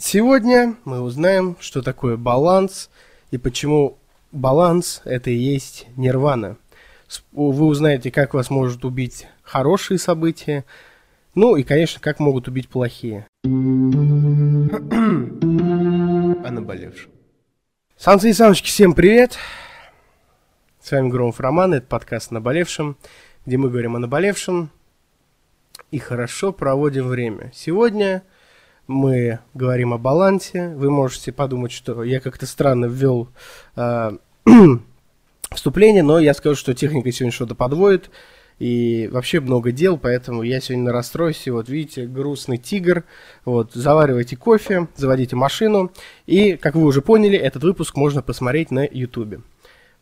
Сегодня мы узнаем, что такое баланс и почему баланс это и есть нирвана. Вы узнаете, как вас может убить хорошие события, ну и, конечно, как могут убить плохие. О наболевшем. Санцы и самочки, всем привет! С вами Громов Роман, это подкаст «Наболевшем», где мы говорим о наболевшем и хорошо проводим время. Сегодня мы говорим о балансе. Вы можете подумать, что я как-то странно ввел э, вступление, но я скажу, что техника сегодня что-то подводит. И вообще много дел, поэтому я сегодня на расстройстве. Вот видите, грустный тигр. Вот, заваривайте кофе, заводите машину. И, как вы уже поняли, этот выпуск можно посмотреть на YouTube.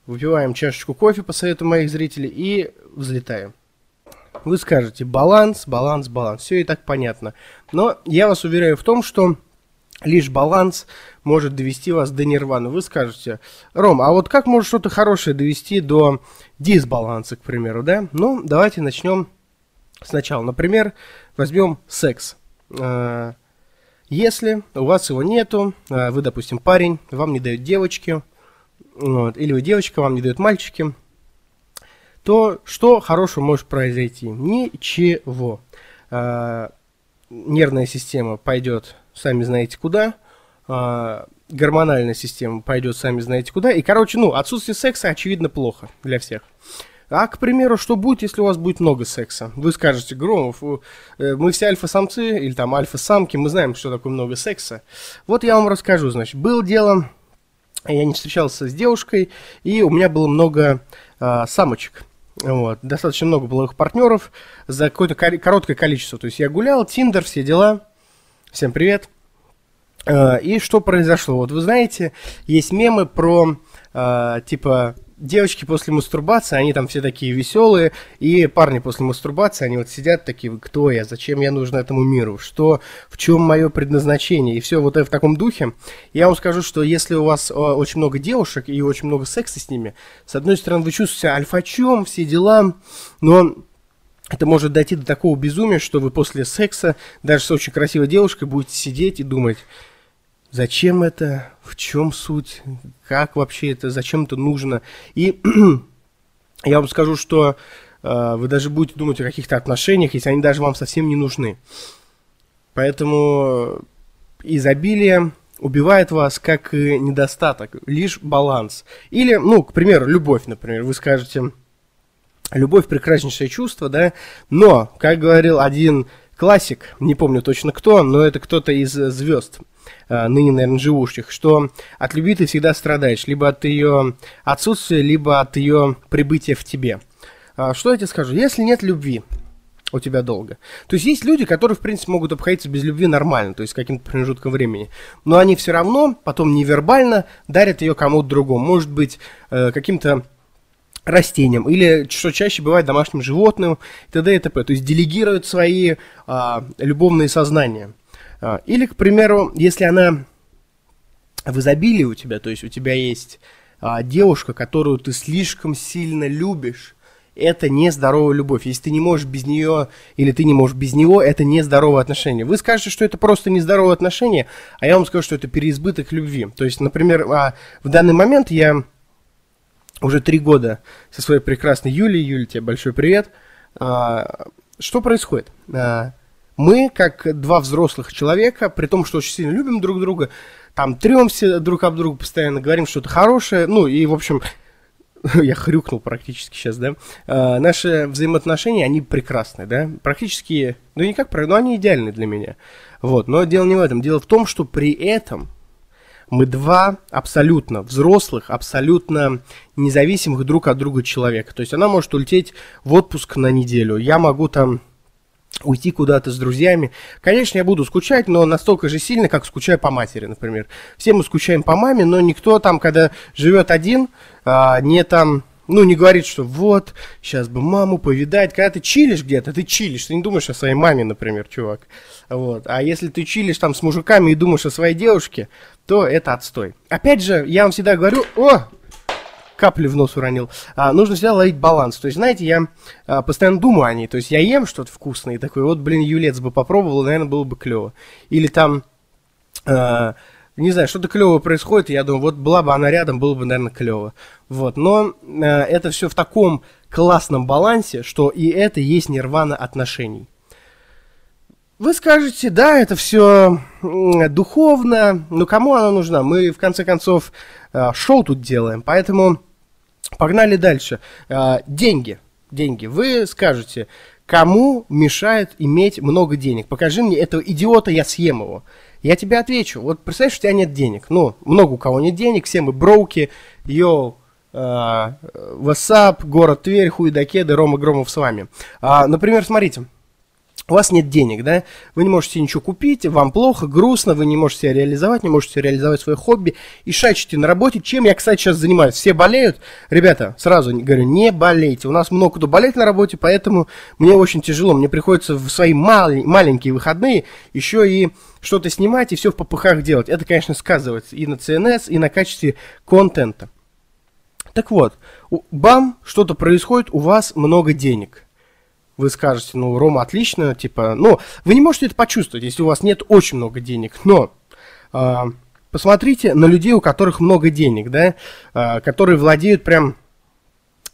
Выпиваем чашечку кофе по совету моих зрителей и взлетаем. Вы скажете баланс, баланс, баланс. Все и так понятно. Но я вас уверяю в том, что лишь баланс может довести вас до нирваны. Вы скажете, Ром, а вот как может что-то хорошее довести до дисбаланса, к примеру, да? Ну, давайте начнем сначала. Например, возьмем секс. А, если у вас его нету, а, вы, допустим, парень, вам не дают девочки, вот, или вы девочка, вам не дают мальчики, то что хорошего может произойти? Ничего. А, нервная система пойдет, сами знаете куда, а, гормональная система пойдет, сами знаете куда. И, короче, ну, отсутствие секса, очевидно, плохо для всех. А, к примеру, что будет, если у вас будет много секса? Вы скажете, Громов, э, мы все альфа-самцы или там альфа-самки, мы знаем, что такое много секса. Вот я вам расскажу, значит, было дело, я не встречался с девушкой, и у меня было много а, самочек. Вот. Достаточно много было их партнеров за какое-то короткое количество. То есть я гулял, Тиндер, все дела. Всем привет. А, и что произошло? Вот вы знаете, есть мемы про э, типа девочки после мастурбации, они там все такие веселые, и парни после мастурбации, они вот сидят такие, кто я, зачем я нужен этому миру, что, в чем мое предназначение, и все вот в таком духе. Я вам скажу, что если у вас очень много девушек и очень много секса с ними, с одной стороны, вы чувствуете альфачом, все дела, но это может дойти до такого безумия, что вы после секса, даже с очень красивой девушкой, будете сидеть и думать, Зачем это? В чем суть? Как вообще это? Зачем это нужно? И я вам скажу, что э, вы даже будете думать о каких-то отношениях, если они даже вам совсем не нужны. Поэтому изобилие убивает вас как недостаток, лишь баланс. Или, ну, к примеру, любовь, например. Вы скажете, любовь прекраснейшее чувство, да, но, как говорил один классик, не помню точно кто, но это кто-то из звезд – Э, ныне, наверное, живущих, что от любви ты всегда страдаешь, либо от ее отсутствия, либо от ее прибытия в тебе. А, что я тебе скажу? Если нет любви у тебя долго, то есть есть люди, которые, в принципе, могут обходиться без любви нормально, то есть каким-то промежутком времени, но они все равно потом невербально дарят ее кому-то другому, может быть, э, каким-то растениям, или, что чаще бывает, домашним животным, и т.д. и т.п. То есть делегируют свои а, любовные сознания. А, или, к примеру, если она в изобилии у тебя, то есть у тебя есть а, девушка, которую ты слишком сильно любишь, это нездоровая любовь. Если ты не можешь без нее, или ты не можешь без него, это нездоровые отношения. Вы скажете, что это просто нездоровые отношения, а я вам скажу, что это переизбыток любви. То есть, например, а, в данный момент я уже три года со своей прекрасной Юлей, Юля, тебе большой привет. А, что происходит? А, мы, как два взрослых человека, при том, что очень сильно любим друг друга, там тремся друг об друга постоянно, говорим что-то хорошее, ну и, в общем, я хрюкнул практически сейчас, да, а, наши взаимоотношения, они прекрасны, да, практически, ну не как, но они идеальны для меня, вот, но дело не в этом, дело в том, что при этом мы два абсолютно взрослых, абсолютно независимых друг от друга человека, то есть она может улететь в отпуск на неделю, я могу там уйти куда-то с друзьями. Конечно, я буду скучать, но настолько же сильно, как скучаю по матери, например. Все мы скучаем по маме, но никто там, когда живет один, а, не там, ну, не говорит, что вот, сейчас бы маму повидать. Когда ты чилишь где-то, ты чилишь, ты не думаешь о своей маме, например, чувак. Вот. А если ты чилишь там с мужиками и думаешь о своей девушке, то это отстой. Опять же, я вам всегда говорю, о, капли в нос уронил. А, нужно всегда ловить баланс. То есть, знаете, я а, постоянно думаю о ней. То есть, я ем что-то вкусное и такой, вот, блин, юлец бы попробовал, наверное, было бы клево. Или там э, не знаю, что-то клевое происходит, я думаю, вот была бы она рядом, было бы, наверное, клево. Вот, но э, это все в таком классном балансе, что и это есть нирвана отношений. Вы скажете, да, это все духовно, но кому она нужна? Мы, в конце концов, э, шоу тут делаем, поэтому погнали дальше. Э, деньги, деньги. Вы скажете, кому мешает иметь много денег? Покажи мне этого идиота, я съем его. Я тебе отвечу, вот представляешь, у тебя нет денег. Ну, много у кого нет денег, все мы броуки, йоу, Uh, WhatsApp, город Тверь, Хуйдакеды, Рома Громов с вами. Uh, например, смотрите, у вас нет денег, да, вы не можете ничего купить, вам плохо, грустно, вы не можете себя реализовать, не можете реализовать свое хобби и шачите на работе, чем я, кстати, сейчас занимаюсь. Все болеют, ребята, сразу говорю, не болейте, у нас много кто болеет на работе, поэтому мне очень тяжело, мне приходится в свои мал- маленькие выходные еще и что-то снимать и все в попыхах делать. Это, конечно, сказывается и на ЦНС, и на качестве контента. Так вот, бам, что-то происходит, у вас много денег – вы скажете, ну, Рома, отлично, типа, ну, вы не можете это почувствовать, если у вас нет очень много денег, но э, посмотрите на людей, у которых много денег, да, э, которые владеют прям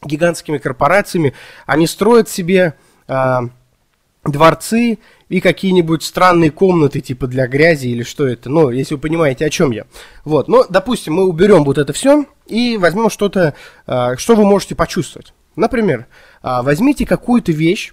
гигантскими корпорациями, они строят себе э, дворцы и какие-нибудь странные комнаты, типа для грязи или что это, ну, если вы понимаете, о чем я. Вот, ну, допустим, мы уберем вот это все и возьмем что-то, э, что вы можете почувствовать. Например, а, возьмите какую-то вещь,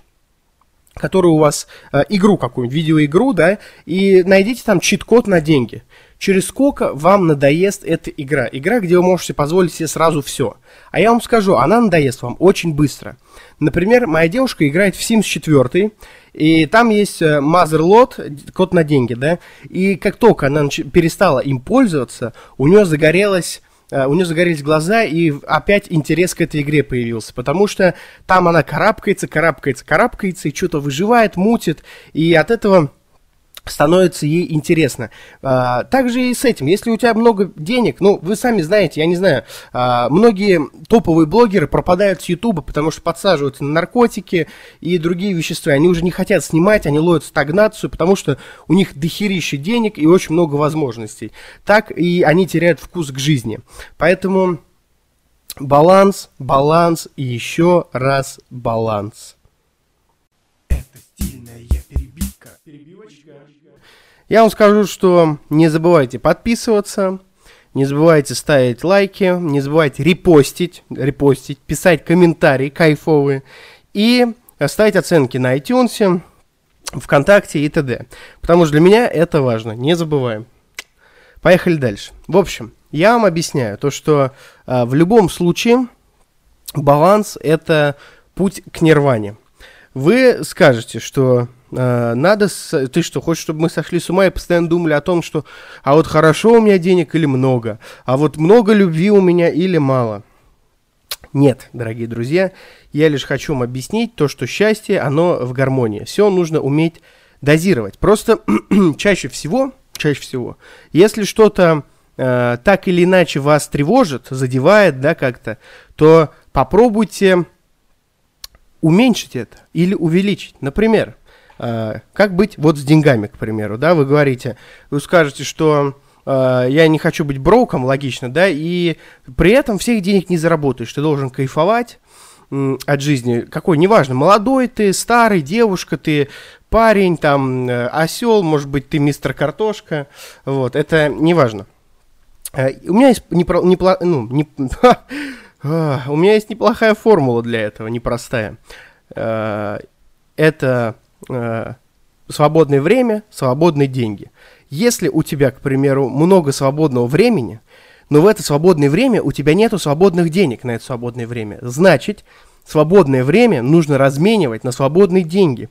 которую у вас, а, игру какую-нибудь, видеоигру, да, и найдите там чит-код на деньги. Через сколько вам надоест эта игра? Игра, где вы можете позволить себе сразу все. А я вам скажу, она надоест вам очень быстро. Например, моя девушка играет в Sims 4, и там есть э, Motherlot, код на деньги, да, и как только она перестала им пользоваться, у нее загорелась у нее загорелись глаза, и опять интерес к этой игре появился, потому что там она карабкается, карабкается, карабкается, и что-то выживает, мутит, и от этого становится ей интересно. А, также и с этим, если у тебя много денег, ну, вы сами знаете, я не знаю, а, многие топовые блогеры пропадают с Ютуба, потому что подсаживаются на наркотики и другие вещества. Они уже не хотят снимать, они ловят стагнацию, потому что у них дохерища денег и очень много возможностей. Так и они теряют вкус к жизни. Поэтому баланс, баланс и еще раз баланс. Я вам скажу, что не забывайте подписываться, не забывайте ставить лайки, не забывайте репостить, репостить, писать комментарии кайфовые и ставить оценки на iTunes, ВКонтакте и т.д. Потому что для меня это важно, не забываем. Поехали дальше. В общем, я вам объясняю то, что э, в любом случае баланс это путь к нирване. Вы скажете, что надо, с... ты что, хочешь, чтобы мы сошли с ума и постоянно думали о том, что, а вот хорошо у меня денег или много, а вот много любви у меня или мало. Нет, дорогие друзья, я лишь хочу вам объяснить то, что счастье, оно в гармонии. Все нужно уметь дозировать. Просто чаще всего, чаще всего, если что-то э, так или иначе вас тревожит, задевает, да, как-то, то попробуйте уменьшить это или увеличить. Например, Э, как быть вот с деньгами, к примеру, да, вы говорите, вы скажете, что э, я не хочу быть броком, логично, да, и при этом всех денег не заработаешь, ты должен кайфовать от жизни, какой, неважно, молодой ты, старый, девушка ты, парень, там, э, осел, может быть, ты мистер картошка, вот, это неважно. У меня есть непро, непло, ну, не, у меня есть неплохая формула для этого, непростая. Это э, свободное время, свободные деньги. Если у тебя, к примеру, много свободного времени, но в это свободное время у тебя нету свободных денег на это свободное время, значит, свободное время нужно разменивать на свободные деньги.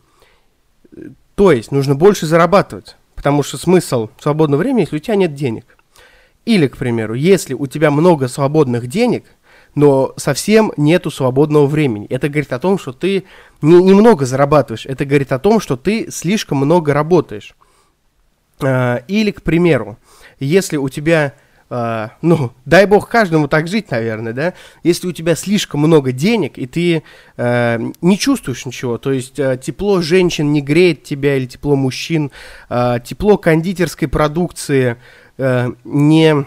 То есть нужно больше зарабатывать, потому что смысл свободного времени, если у тебя нет денег. Или, к примеру, если у тебя много свободных денег – но совсем нету свободного времени. Это говорит о том, что ты не, немного зарабатываешь, это говорит о том, что ты слишком много работаешь. А, или, к примеру, если у тебя э, ну, дай бог каждому так жить, наверное, да, если у тебя слишком много денег, и ты э, не чувствуешь ничего, то есть тепло женщин не греет тебя, или тепло мужчин, тепло кондитерской продукции не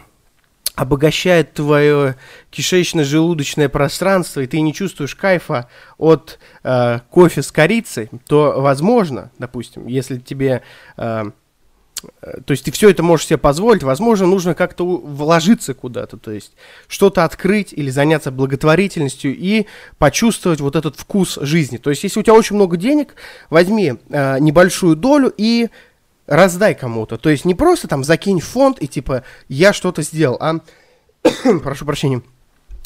обогащает твое кишечно-желудочное пространство, и ты не чувствуешь кайфа от э, кофе с корицей, то возможно, допустим, если тебе э, Э, то есть ты все это можешь себе позволить, возможно, нужно как-то вложиться куда-то, то есть что-то открыть или заняться благотворительностью и почувствовать вот этот вкус жизни. То есть если у тебя очень много денег, возьми э, небольшую долю и раздай кому-то. То есть не просто там закинь фонд и типа я что-то сделал, а прошу прощения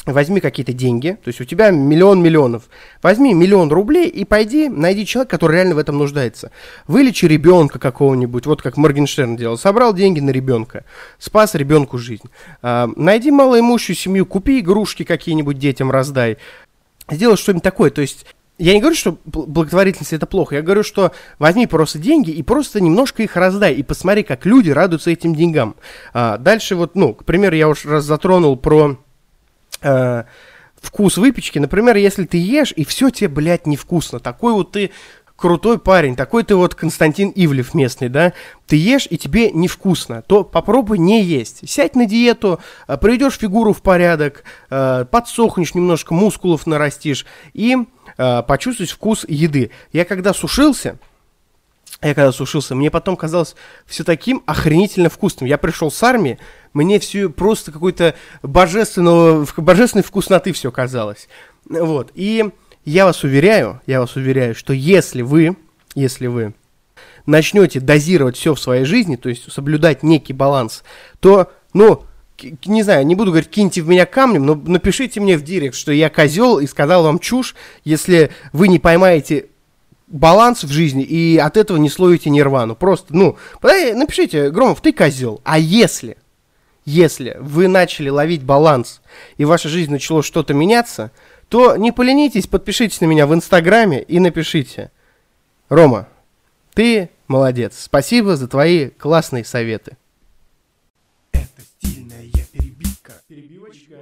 возьми какие-то деньги, то есть у тебя миллион миллионов, возьми миллион рублей и пойди, найди человека, который реально в этом нуждается. Вылечи ребенка какого-нибудь, вот как Моргенштерн делал, собрал деньги на ребенка, спас ребенку жизнь. А, найди малоимущую семью, купи игрушки какие-нибудь детям, раздай. Сделай что-нибудь такое, то есть я не говорю, что благотворительность это плохо, я говорю, что возьми просто деньги и просто немножко их раздай, и посмотри, как люди радуются этим деньгам. А, дальше вот, ну, к примеру, я уж раз затронул про э, вкус выпечки. Например, если ты ешь, и все тебе, блядь, невкусно. Такой вот ты крутой парень, такой ты вот Константин Ивлев местный, да, ты ешь и тебе невкусно, то попробуй не есть. Сядь на диету, э, приведешь фигуру в порядок, э, подсохнешь немножко, мускулов нарастишь и э, почувствуешь вкус еды. Я когда сушился, я когда сушился, мне потом казалось все таким охренительно вкусным. Я пришел с армии, мне все просто какой-то божественного, божественной вкусноты все казалось. Вот, и я вас уверяю, я вас уверяю, что если вы, если вы начнете дозировать все в своей жизни, то есть соблюдать некий баланс, то, ну, не знаю, не буду говорить, киньте в меня камнем, но напишите мне в директ, что я козел и сказал вам чушь, если вы не поймаете баланс в жизни и от этого не словите нирвану. Просто, ну, напишите, Громов, ты козел. А если, если вы начали ловить баланс и ваша жизнь начала что-то меняться, то не поленитесь, подпишитесь на меня в Инстаграме и напишите. Рома, ты молодец. Спасибо за твои классные советы. Это стильная перебивка. Перебивочка.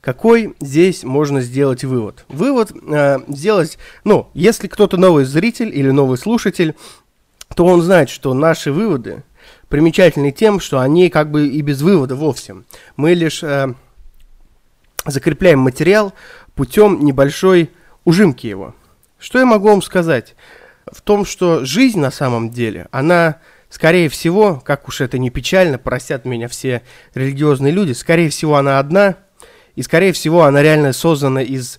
Какой здесь можно сделать вывод? Вывод э, сделать, ну, если кто-то новый зритель или новый слушатель, то он знает, что наши выводы примечательны тем, что они как бы и без вывода вовсе. Мы лишь э, закрепляем материал путем небольшой ужимки его. Что я могу вам сказать? В том, что жизнь на самом деле, она, скорее всего, как уж это не печально, простят меня все религиозные люди, скорее всего, она одна – и, скорее всего, она реально создана из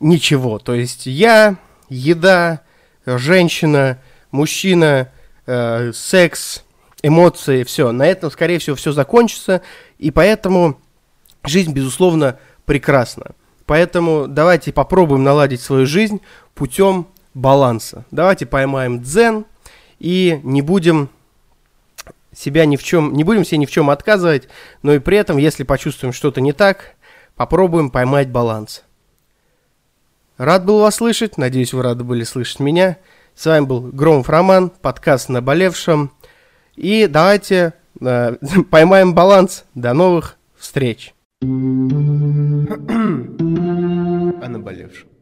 ничего. То есть я, еда, женщина, мужчина, э, секс, эмоции, все. На этом, скорее всего, все закончится. И поэтому жизнь, безусловно, прекрасна. Поэтому давайте попробуем наладить свою жизнь путем баланса. Давайте поймаем дзен и не будем себя ни в чем, не будем себе ни в чем отказывать, но и при этом, если почувствуем что-то не так, Попробуем поймать баланс. Рад был вас слышать, надеюсь, вы рады были слышать меня. С вами был Громов Роман, подкаст «Наболевшем». И давайте э, поймаем баланс. До новых встреч о наболевшем.